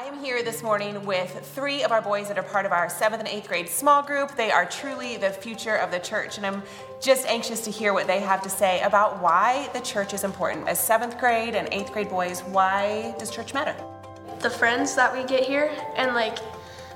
I am here this morning with three of our boys that are part of our seventh and eighth grade small group. They are truly the future of the church, and I'm just anxious to hear what they have to say about why the church is important. As seventh grade and eighth grade boys, why does church matter? The friends that we get here, and like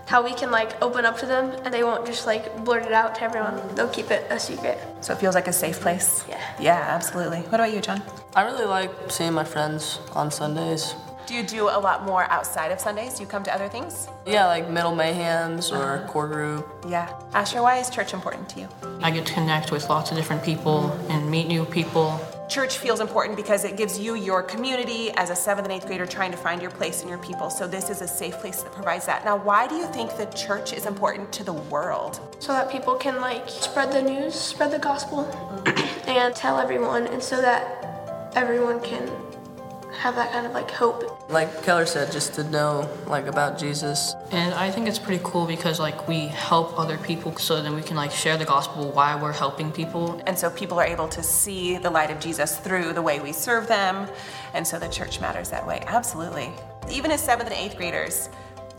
how we can like open up to them and they won't just like blurt it out to everyone. They'll keep it a secret. So it feels like a safe place? Yeah. Yeah, absolutely. What about you, John? I really like seeing my friends on Sundays. Do you do a lot more outside of Sundays? Do you come to other things? Yeah, like middle mayhems or uh-huh. core group. Yeah. Asher, why is church important to you? I get to connect with lots of different people and meet new people. Church feels important because it gives you your community as a seventh and eighth grader trying to find your place in your people. So this is a safe place that provides that. Now, why do you think the church is important to the world? So that people can like spread the news, spread the gospel, mm-hmm. and tell everyone, and so that everyone can have that kind of like hope. Like Keller said, just to know like about Jesus. And I think it's pretty cool because like we help other people so then we can like share the gospel while we're helping people. And so people are able to see the light of Jesus through the way we serve them. And so the church matters that way. Absolutely. Even as seventh and eighth graders,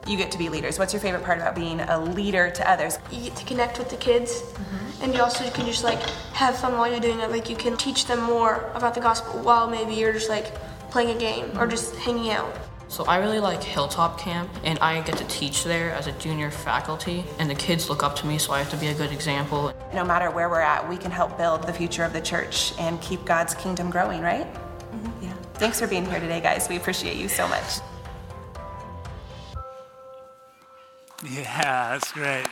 you get to be leaders. What's your favorite part about being a leader to others? You get to connect with the kids, mm-hmm. and you also can just like have fun while you're doing it. Like you can teach them more about the gospel while maybe you're just like playing a game or just hanging out. So I really like Hilltop Camp, and I get to teach there as a junior faculty, and the kids look up to me, so I have to be a good example. No matter where we're at, we can help build the future of the church and keep God's kingdom growing, right? Mm-hmm. Yeah. Thanks for being here today, guys. We appreciate you so much. Yeah, that's great.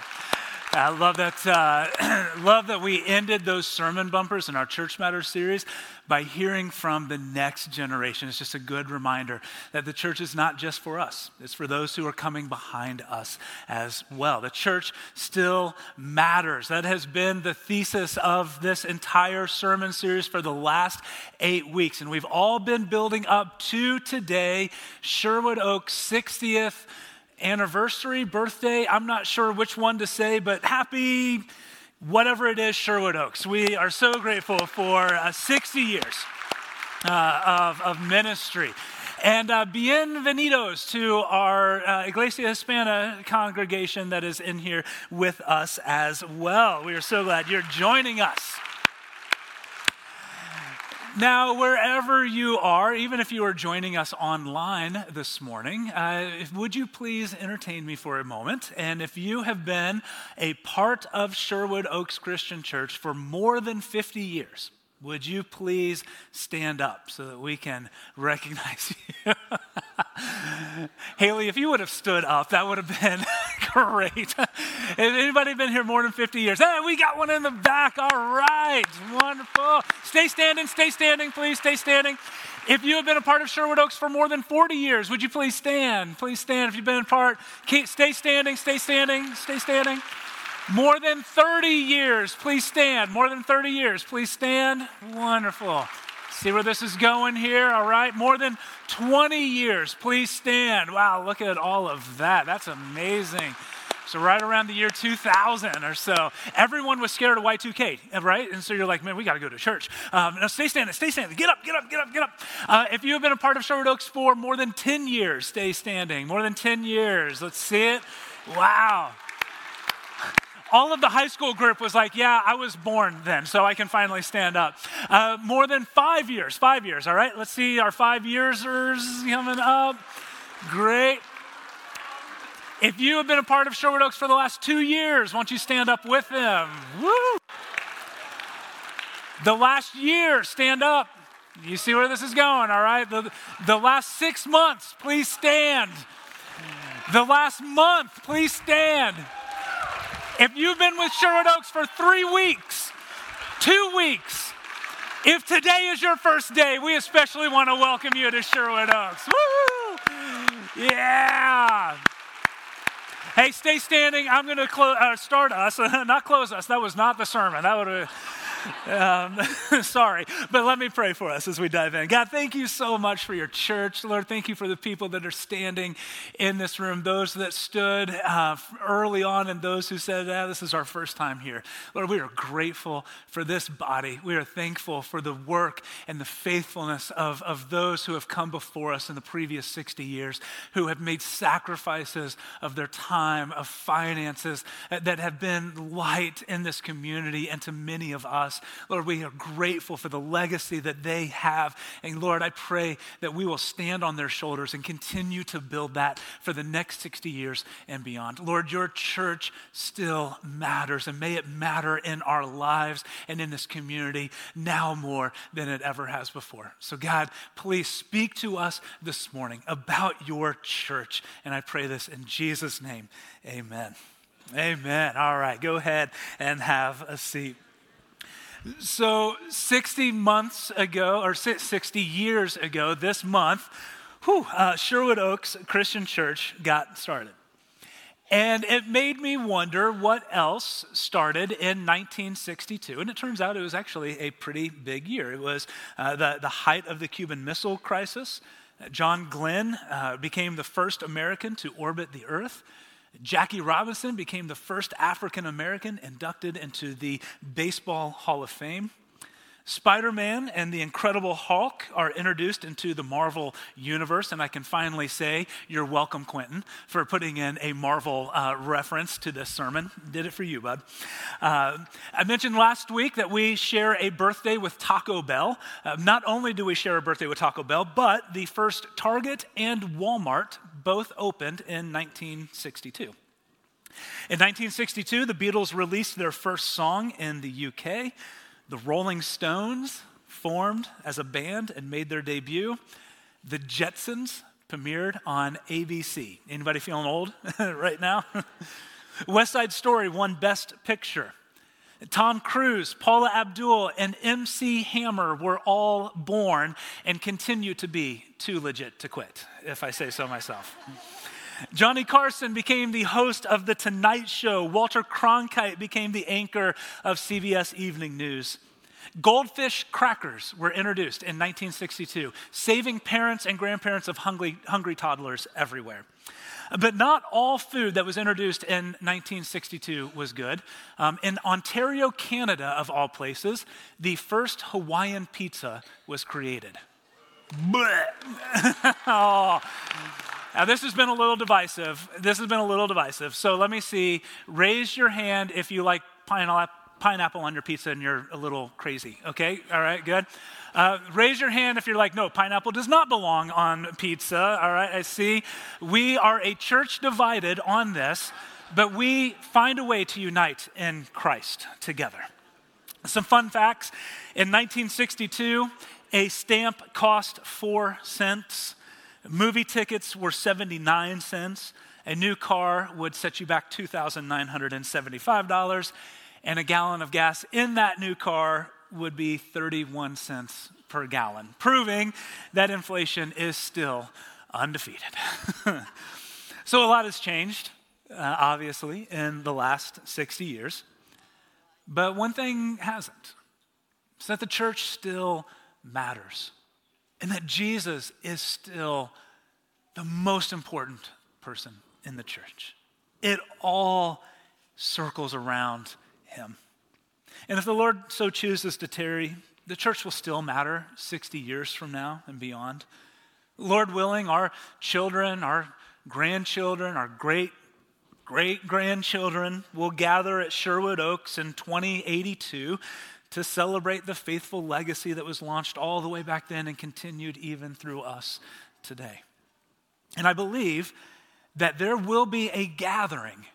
I love that. Uh, love that we ended those sermon bumpers in our Church Matters series by hearing from the next generation. It's just a good reminder that the church is not just for us; it's for those who are coming behind us as well. The church still matters. That has been the thesis of this entire sermon series for the last eight weeks, and we've all been building up to today, Sherwood Oaks' 60th anniversary, birthday. I'm not sure which one to say, but happy whatever it is, Sherwood Oaks. We are so grateful for uh, 60 years uh, of, of ministry. And uh, bienvenidos to our uh, Iglesia Hispana congregation that is in here with us as well. We are so glad you're joining us. Now, wherever you are, even if you are joining us online this morning, uh, would you please entertain me for a moment? And if you have been a part of Sherwood Oaks Christian Church for more than 50 years, would you please stand up so that we can recognize you? Haley, if you would have stood up, that would have been great. Has anybody been here more than 50 years? Hey, we got one in the back. All right. Wonderful. Stay standing, stay standing, please, stay standing. If you have been a part of Sherwood Oaks for more than 40 years, would you please stand? Please stand. If you've been a part, stay standing, stay standing, stay standing. More than 30 years, please stand. More than 30 years, please stand. Wonderful. See where this is going here, all right? More than 20 years, please stand. Wow, look at all of that. That's amazing. So, right around the year 2000 or so, everyone was scared of Y2K, right? And so you're like, man, we got to go to church. Um, now, stay standing, stay standing. Get up, get up, get up, get up. Uh, if you have been a part of Sherwood Oaks for more than 10 years, stay standing. More than 10 years. Let's see it. Wow all of the high school group was like, Yeah, I was born then, so I can finally stand up. Uh, more than five years, five years, all right? Let's see our five yearsers coming up. Great. If you have been a part of Sherwood Oaks for the last two years, won't you stand up with them? Woo! The last year, stand up. You see where this is going, all right? The, the last six months, please stand. The last month, please stand. If you've been with Sherwood Oaks for three weeks, two weeks, if today is your first day, we especially want to welcome you to Sherwood Oaks. Woo! Yeah. Hey, stay standing. I'm going to clo- uh, start us, not close us. That was not the sermon. That would have. Um, sorry, but let me pray for us as we dive in. God, thank you so much for your church. Lord, thank you for the people that are standing in this room, those that stood uh, early on, and those who said, ah, This is our first time here. Lord, we are grateful for this body. We are thankful for the work and the faithfulness of, of those who have come before us in the previous 60 years, who have made sacrifices of their time, of finances, that have been light in this community and to many of us. Lord, we are grateful for the legacy that they have. And Lord, I pray that we will stand on their shoulders and continue to build that for the next 60 years and beyond. Lord, your church still matters, and may it matter in our lives and in this community now more than it ever has before. So, God, please speak to us this morning about your church. And I pray this in Jesus' name. Amen. Amen. All right, go ahead and have a seat. So, 60 months ago, or 60 years ago, this month, whew, uh, Sherwood Oaks Christian Church got started. And it made me wonder what else started in 1962. And it turns out it was actually a pretty big year. It was uh, the, the height of the Cuban Missile Crisis. John Glenn uh, became the first American to orbit the Earth. Jackie Robinson became the first African American inducted into the Baseball Hall of Fame. Spider Man and the Incredible Hulk are introduced into the Marvel universe, and I can finally say, You're welcome, Quentin, for putting in a Marvel uh, reference to this sermon. Did it for you, bud. Uh, I mentioned last week that we share a birthday with Taco Bell. Uh, not only do we share a birthday with Taco Bell, but the first Target and Walmart both opened in 1962. In 1962, the Beatles released their first song in the UK. The Rolling Stones formed as a band and made their debut. The Jetsons premiered on ABC. Anybody feeling old right now? West Side Story won Best Picture. Tom Cruise, Paula Abdul, and MC Hammer were all born and continue to be too legit to quit, if I say so myself. Johnny Carson became the host of The Tonight Show. Walter Cronkite became the anchor of CBS Evening News. Goldfish crackers were introduced in 1962, saving parents and grandparents of hungry, hungry toddlers everywhere. But not all food that was introduced in 1962 was good. Um, in Ontario, Canada, of all places, the first Hawaiian pizza was created. oh. Now, this has been a little divisive. This has been a little divisive. So let me see. Raise your hand if you like pineapple on your pizza and you're a little crazy. Okay? All right, good. Uh, raise your hand if you're like, no, pineapple does not belong on pizza. All right, I see. We are a church divided on this, but we find a way to unite in Christ together. Some fun facts. In 1962, a stamp cost four cents. Movie tickets were 79 cents. A new car would set you back $2,975. And a gallon of gas in that new car would be 31 cents per gallon, proving that inflation is still undefeated. so a lot has changed, uh, obviously, in the last 60 years. But one thing hasn't. It's that the church still matters and that Jesus is still the most important person in the church. It all circles around him. And if the Lord so chooses to tarry, the church will still matter 60 years from now and beyond. Lord willing, our children, our grandchildren, our great great grandchildren will gather at Sherwood Oaks in 2082 to celebrate the faithful legacy that was launched all the way back then and continued even through us today. And I believe that there will be a gathering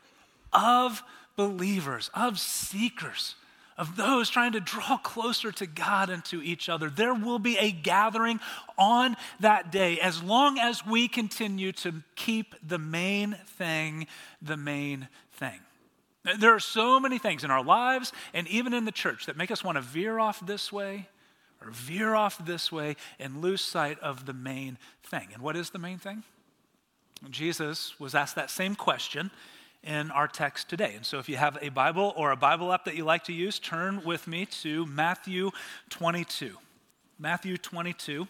of believers, of seekers, of those trying to draw closer to God and to each other. There will be a gathering on that day as long as we continue to keep the main thing the main thing. There are so many things in our lives and even in the church that make us want to veer off this way or veer off this way and lose sight of the main thing. And what is the main thing? Jesus was asked that same question in our text today. And so if you have a Bible or a Bible app that you like to use, turn with me to Matthew 22. Matthew 22.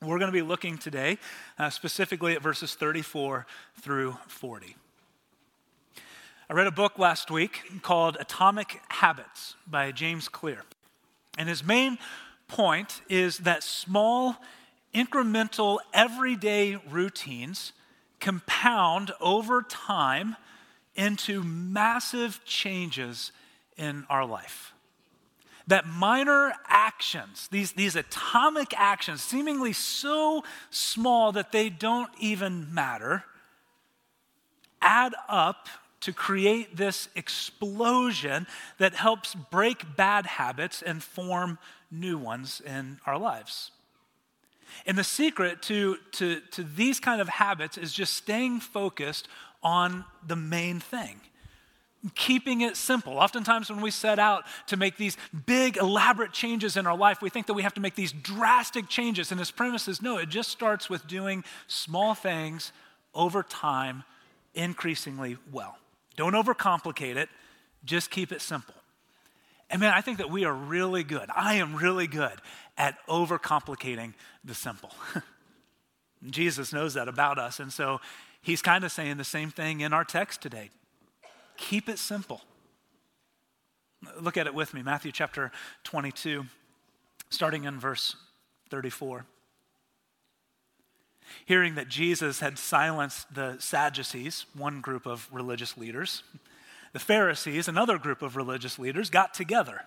We're going to be looking today uh, specifically at verses 34 through 40. I read a book last week called Atomic Habits by James Clear. And his main point is that small, incremental, everyday routines compound over time into massive changes in our life. That minor actions, these, these atomic actions, seemingly so small that they don't even matter, add up to create this explosion that helps break bad habits and form new ones in our lives. And the secret to, to, to these kind of habits is just staying focused on the main thing. Keeping it simple. Oftentimes, when we set out to make these big, elaborate changes in our life, we think that we have to make these drastic changes. And his premise is no, it just starts with doing small things over time, increasingly well. Don't overcomplicate it, just keep it simple. And man, I think that we are really good. I am really good at overcomplicating the simple. Jesus knows that about us. And so he's kind of saying the same thing in our text today. Keep it simple. Look at it with me Matthew chapter 22, starting in verse 34. Hearing that Jesus had silenced the Sadducees, one group of religious leaders, the Pharisees, another group of religious leaders, got together.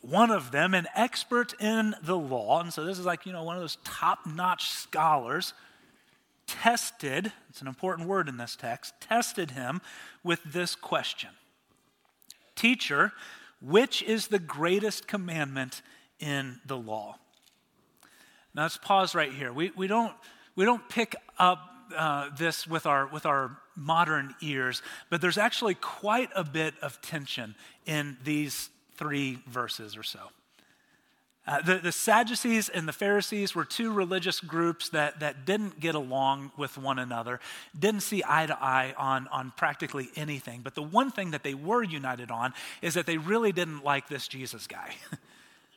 One of them, an expert in the law, and so this is like, you know, one of those top notch scholars, tested, it's an important word in this text, tested him with this question Teacher, which is the greatest commandment in the law? Now let's pause right here. We, we, don't, we don't pick up uh, this with our, with our modern ears, but there's actually quite a bit of tension in these three verses or so. Uh, the, the, Sadducees and the Pharisees were two religious groups that, that didn't get along with one another, didn't see eye to eye on, on practically anything. But the one thing that they were united on is that they really didn't like this Jesus guy.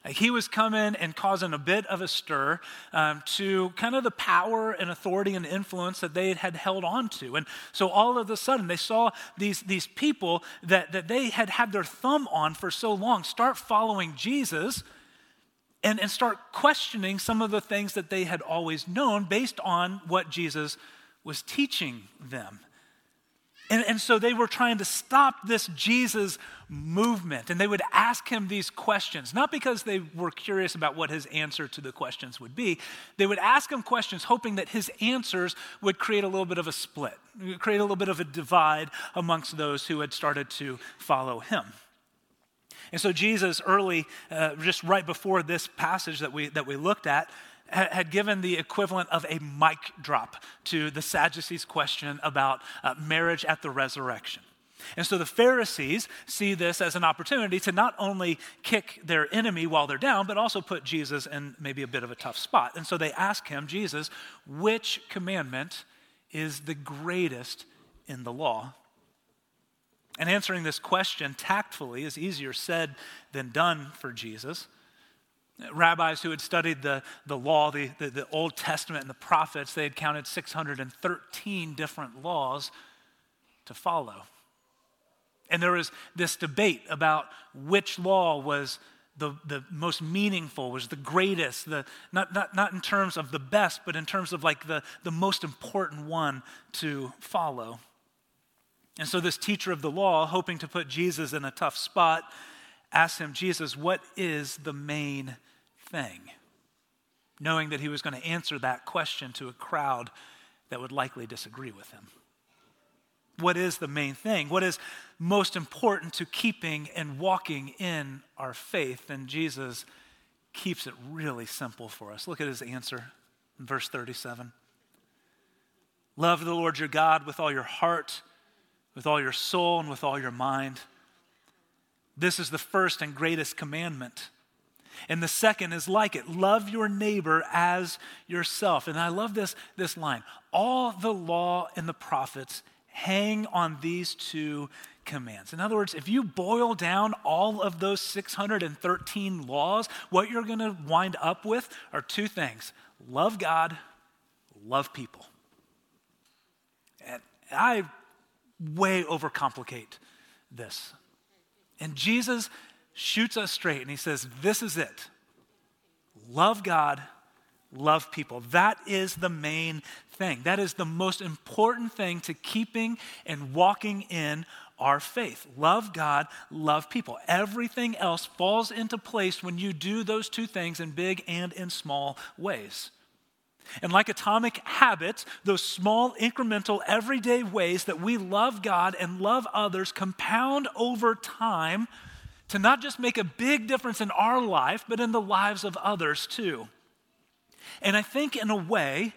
He was coming and causing a bit of a stir um, to kind of the power and authority and influence that they had held on to. And so all of a sudden, they saw these, these people that, that they had had their thumb on for so long start following Jesus and, and start questioning some of the things that they had always known based on what Jesus was teaching them. And, and so they were trying to stop this Jesus movement. And they would ask him these questions, not because they were curious about what his answer to the questions would be. They would ask him questions hoping that his answers would create a little bit of a split, create a little bit of a divide amongst those who had started to follow him. And so Jesus, early, uh, just right before this passage that we, that we looked at, had given the equivalent of a mic drop to the Sadducees' question about uh, marriage at the resurrection. And so the Pharisees see this as an opportunity to not only kick their enemy while they're down, but also put Jesus in maybe a bit of a tough spot. And so they ask him, Jesus, which commandment is the greatest in the law? And answering this question tactfully is easier said than done for Jesus rabbis who had studied the, the law, the, the, the, Old Testament, and the prophets, they had counted 613 different laws to follow. And there was this debate about which law was the, the most meaningful, was the greatest, the, not, not, not in terms of the best, but in terms of like the, the most important one to follow. And so this teacher of the law, hoping to put Jesus in a tough spot, asked him, Jesus, what is the main thing, knowing that he was going to answer that question to a crowd that would likely disagree with him. What is the main thing? What is most important to keeping and walking in our faith? And Jesus keeps it really simple for us. Look at his answer in verse 37. Love the Lord your God with all your heart, with all your soul, and with all your mind. This is the first and greatest commandment. And the second is like it love your neighbor as yourself. And I love this, this line all the law and the prophets hang on these two commands. In other words, if you boil down all of those 613 laws, what you're going to wind up with are two things love God, love people. And I way overcomplicate this. And Jesus shoots us straight and he says, This is it. Love God, love people. That is the main thing. That is the most important thing to keeping and walking in our faith. Love God, love people. Everything else falls into place when you do those two things in big and in small ways. And like atomic habits, those small, incremental, everyday ways that we love God and love others compound over time to not just make a big difference in our life, but in the lives of others too. And I think, in a way,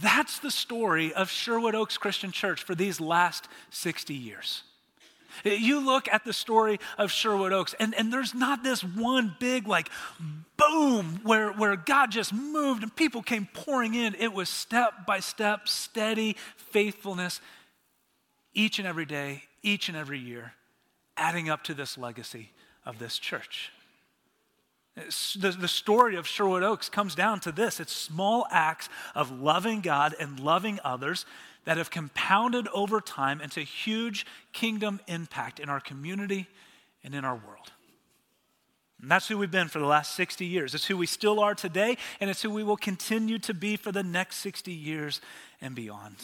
that's the story of Sherwood Oaks Christian Church for these last 60 years. You look at the story of Sherwood Oaks, and, and there's not this one big, like, boom, where, where God just moved and people came pouring in. It was step by step, steady faithfulness each and every day, each and every year, adding up to this legacy of this church. The, the story of Sherwood Oaks comes down to this it's small acts of loving God and loving others that have compounded over time into huge kingdom impact in our community and in our world. And that's who we've been for the last 60 years. It's who we still are today, and it's who we will continue to be for the next 60 years and beyond.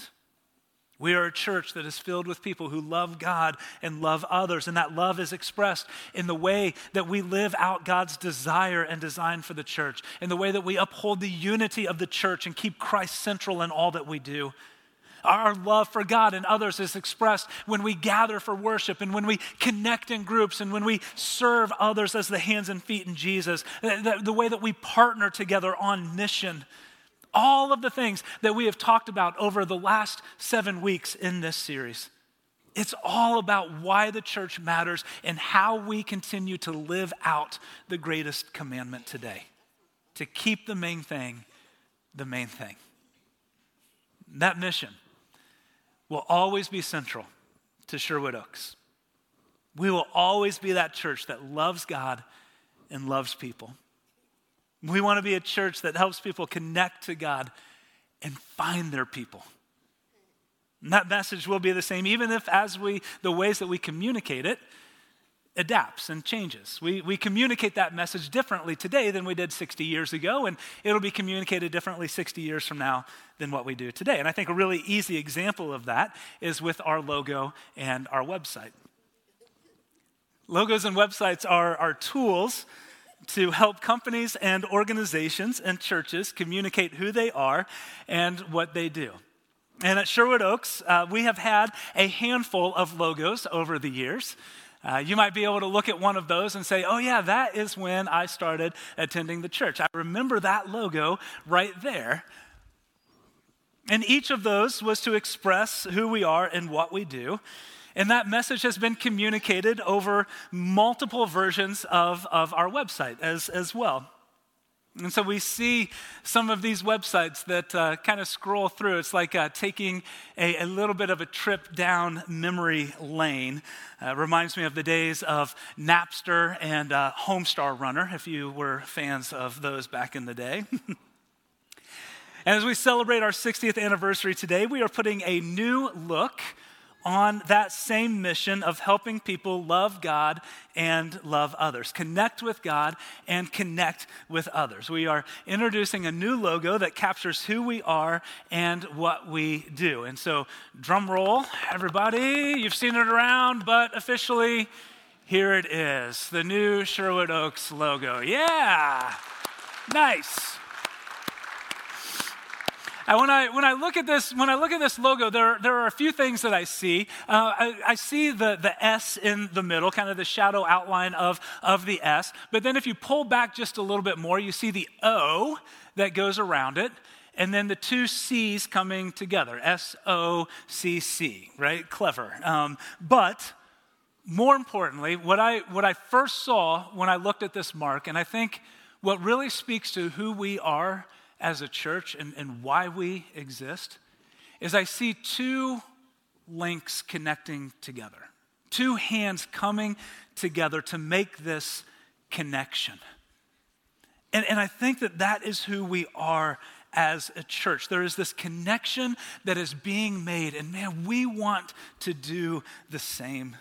We are a church that is filled with people who love God and love others, and that love is expressed in the way that we live out God's desire and design for the church, in the way that we uphold the unity of the church and keep Christ central in all that we do. Our love for God and others is expressed when we gather for worship and when we connect in groups and when we serve others as the hands and feet in Jesus, the, way that we partner together on mission all of the things that we have talked about over the last seven weeks in this series. It's all about why the church matters and how we continue to live out the greatest commandment today to keep the main thing the main thing. That mission will always be central to Sherwood Oaks. We will always be that church that loves God and loves people. We want to be a church that helps people connect to God and find their people. And that message will be the same, even if, as we, the ways that we communicate it, adapts and changes. We, we communicate that message differently today than we did 60 years ago, and it'll be communicated differently 60 years from now than what we do today. And I think a really easy example of that is with our logo and our website. Logos and websites are, are tools to help companies and organizations and churches communicate who they are and what they do. And at Sherwood Oaks, uh, we have had a handful of logos over the years. Uh, you might be able to look at one of those and say, oh, yeah, that is when I started attending the church. I remember that logo right there. And each of those was to express who we are and what we do. And that message has been communicated over multiple versions of, of our website as, as well. And so we see some of these websites that uh, kind of scroll through. It's like uh, taking a, a, little bit of a trip down memory lane. Uh, reminds me of the days of Napster and uh, Homestar Runner, if you were fans of those back in the day. and as we celebrate our 60th anniversary today, we are putting a new look on that same mission of helping people love God and love others, connect with God and connect with others. We are introducing a new logo that captures who we are and what we do. And so, drum roll, everybody. You've seen it around, but officially, here it is the new Sherwood Oaks logo. Yeah, nice. When I, when I look at this, when I look at this logo, there, there are a few things that I see. Uh, I, I, see the, the S in the middle, kind of the shadow outline of, of the S. But then if you pull back just a little bit more, you see the O that goes around it and then the two C's coming together S O C C, right? Clever. Um, but more importantly, what I, what I first saw when I looked at this mark, and I think what really speaks to who we are as a church and, and why we exist is I see two links connecting together, two hands coming together to make this connection. And, and I think that that is who we are as a church. There is this connection that is being made, and man, we want to do the same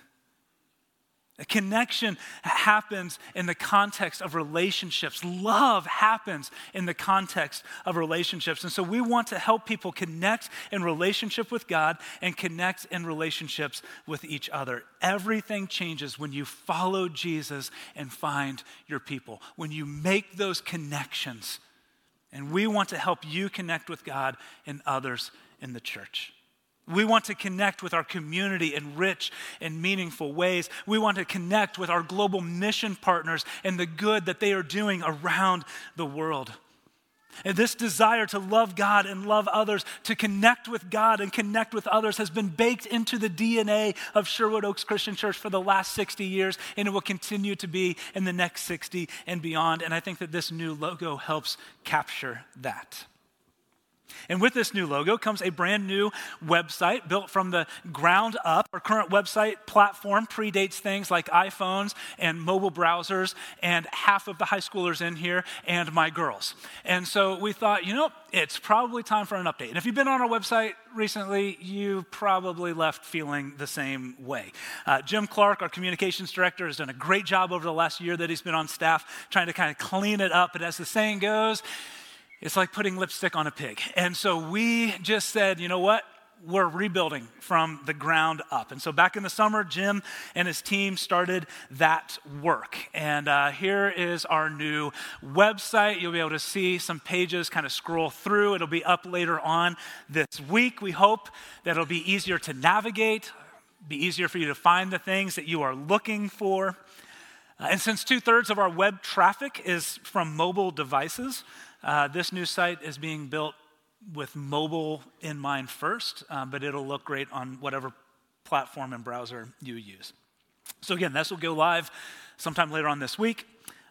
a connection happens in the context of relationships. Love happens in the context of relationships. And so we want to help people connect in relationship with God and connect in relationships with each other. Everything changes when you follow Jesus and find your people, when you make those connections. And we want to help you connect with God and others in the church. We want to connect with our community in rich and meaningful ways. We want to connect with our global mission partners and the good that they are doing around the world. And this desire to love God and love others, to connect with God and connect with others, has been baked into the DNA of Sherwood Oaks Christian Church for the last 60 years, and it will continue to be in the next 60 and beyond. And I think that this new logo helps capture that. And with this new logo comes a brand new website built from the ground up. Our current website platform predates things like iPhones and mobile browsers, and half of the high schoolers in here and my girls. And so we thought, you know, it's probably time for an update. And if you've been on our website recently, you probably left feeling the same way. Uh, Jim Clark, our communications director, has done a great job over the last year that he's been on staff trying to kind of clean it up. But as the saying goes, it's like putting lipstick on a pig. And so we just said, you know what? We're rebuilding from the ground up. And so back in the summer, Jim and his team started that work. And uh, here is our new website. You'll be able to see some pages kind of scroll through. It'll be up later on this week. We hope that it'll be easier to navigate, be easier for you to find the things that you are looking for. Uh, and since two thirds of our web traffic is from mobile devices, uh, this new site is being built with mobile in mind first, uh, but it'll look great on whatever platform and browser you use. So, again, this will go live sometime later on this week.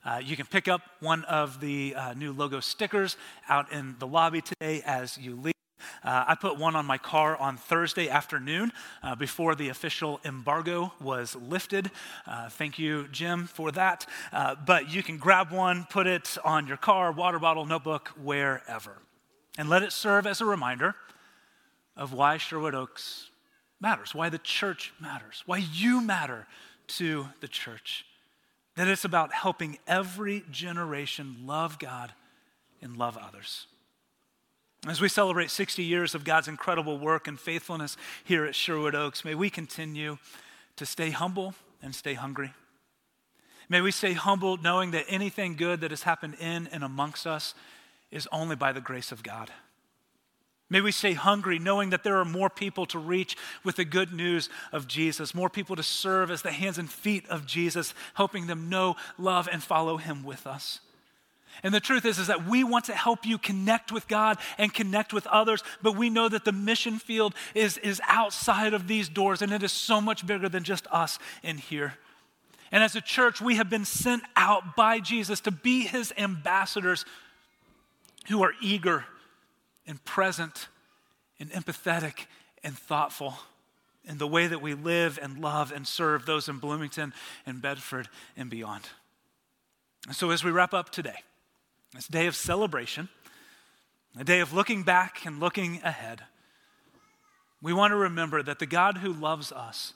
Uh, you can pick up one of the uh, new logo stickers out in the lobby today as you leave. Uh, I put one on my car on Thursday afternoon uh, before the official embargo was lifted. Uh, thank you, Jim, for that. Uh, but you can grab one, put it on your car, water bottle, notebook, wherever. And let it serve as a reminder of why Sherwood Oaks matters, why the church matters, why you matter to the church. That it's about helping every generation love God and love others. As we celebrate 60 years of God's incredible work and faithfulness here at Sherwood Oaks, may we continue to stay humble and stay hungry. May we stay humble knowing that anything good that has happened in and amongst us is only by the grace of God. May we stay hungry knowing that there are more people to reach with the good news of Jesus, more people to serve as the hands and feet of Jesus, helping them know, love, and follow him with us. And the truth is, is that we want to help you connect with God and connect with others, but we know that the mission field is, is outside of these doors and it is so much bigger than just us in here. And as a church, we have been sent out by Jesus to be his ambassadors who are eager and present and empathetic and thoughtful in the way that we live and love and serve those in Bloomington and Bedford and beyond. So, as we wrap up today, this day of celebration, a day of looking back and looking ahead. We want to remember that the God who loves us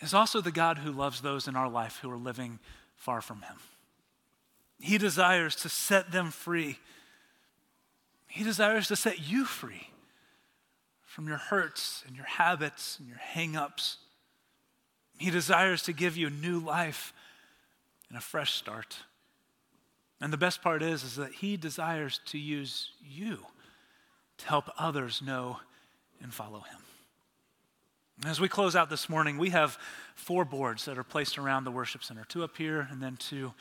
is also the God who loves those in our life who are living far from Him. He desires to set them free. He desires to set you free from your hurts and your habits and your hang ups. He desires to give you new life and a fresh start. And the best part is, is that he desires to use you to help others know and follow him. As we close out this morning, we have four boards that are placed around the worship center two up here and then two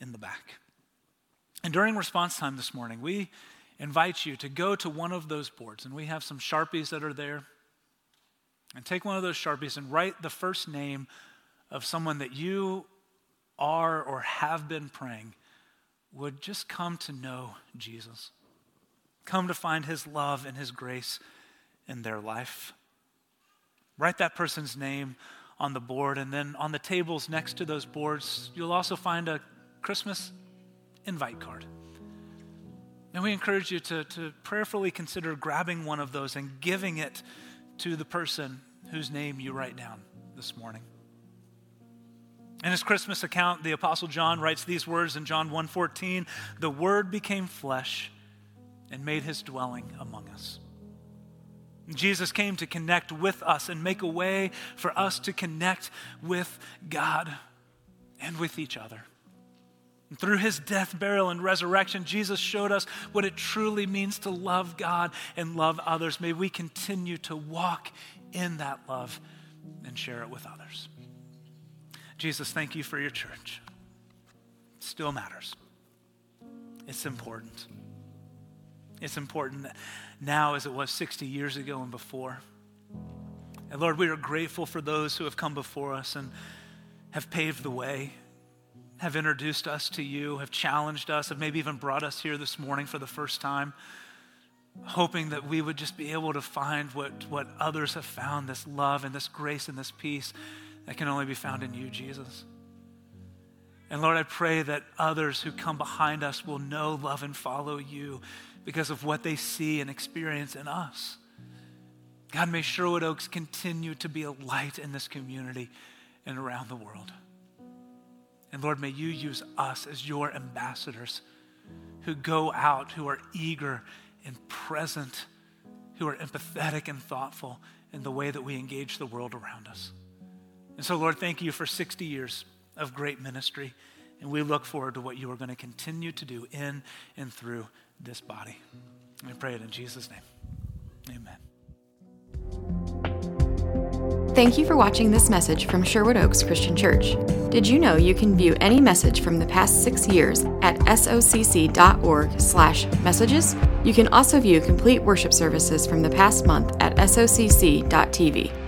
in the back. And during response time this morning, we invite you to go to one of those boards, and we have some Sharpies that are there. And take one of those Sharpies and write the first name of someone that you are or have been praying would just come to know Jesus, come to find his love and his grace in their life. Write that person's name on the board, and then on the tables next to those boards, you'll also find a Christmas invite card. And we encourage you to, to prayerfully consider grabbing one of those and giving it to the person whose name you write down this morning. In his Christmas account, the apostle John writes these words in John 1:14, "The word became flesh and made his dwelling among us." Jesus came to connect with us and make a way for us to connect with God and with each other. And through his death, burial, and resurrection, Jesus showed us what it truly means to love God and love others. May we continue to walk in that love and share it with others. Jesus, thank you for your church. It still matters. It's important. It's important now as it was 60 years ago and before. And Lord, we are grateful for those who have come before us and have paved the way have introduced us to you, have challenged us, have maybe even brought us here this morning for the first time, hoping that we would just be able to find what, what others have found this love and this grace and this peace that can only be found in you, Jesus. And Lord, I pray that others who come behind us will know, love, and follow you because of what they see and experience in us. God, may Sherwood Oaks continue to be a light in this community and around the world. And Lord, may you use us as your ambassadors who go out, who are eager and present, who are empathetic and thoughtful in the way that we engage the world around us. And so, Lord, thank you for 60 years of great ministry. And we look forward to what you are going to continue to do in and through this body. We pray it in Jesus' name. Amen. Thank you for watching this message from Sherwood Oaks Christian Church. Did you know you can view any message from the past six years at socc.org/messages? You can also view complete worship services from the past month at socc.tv.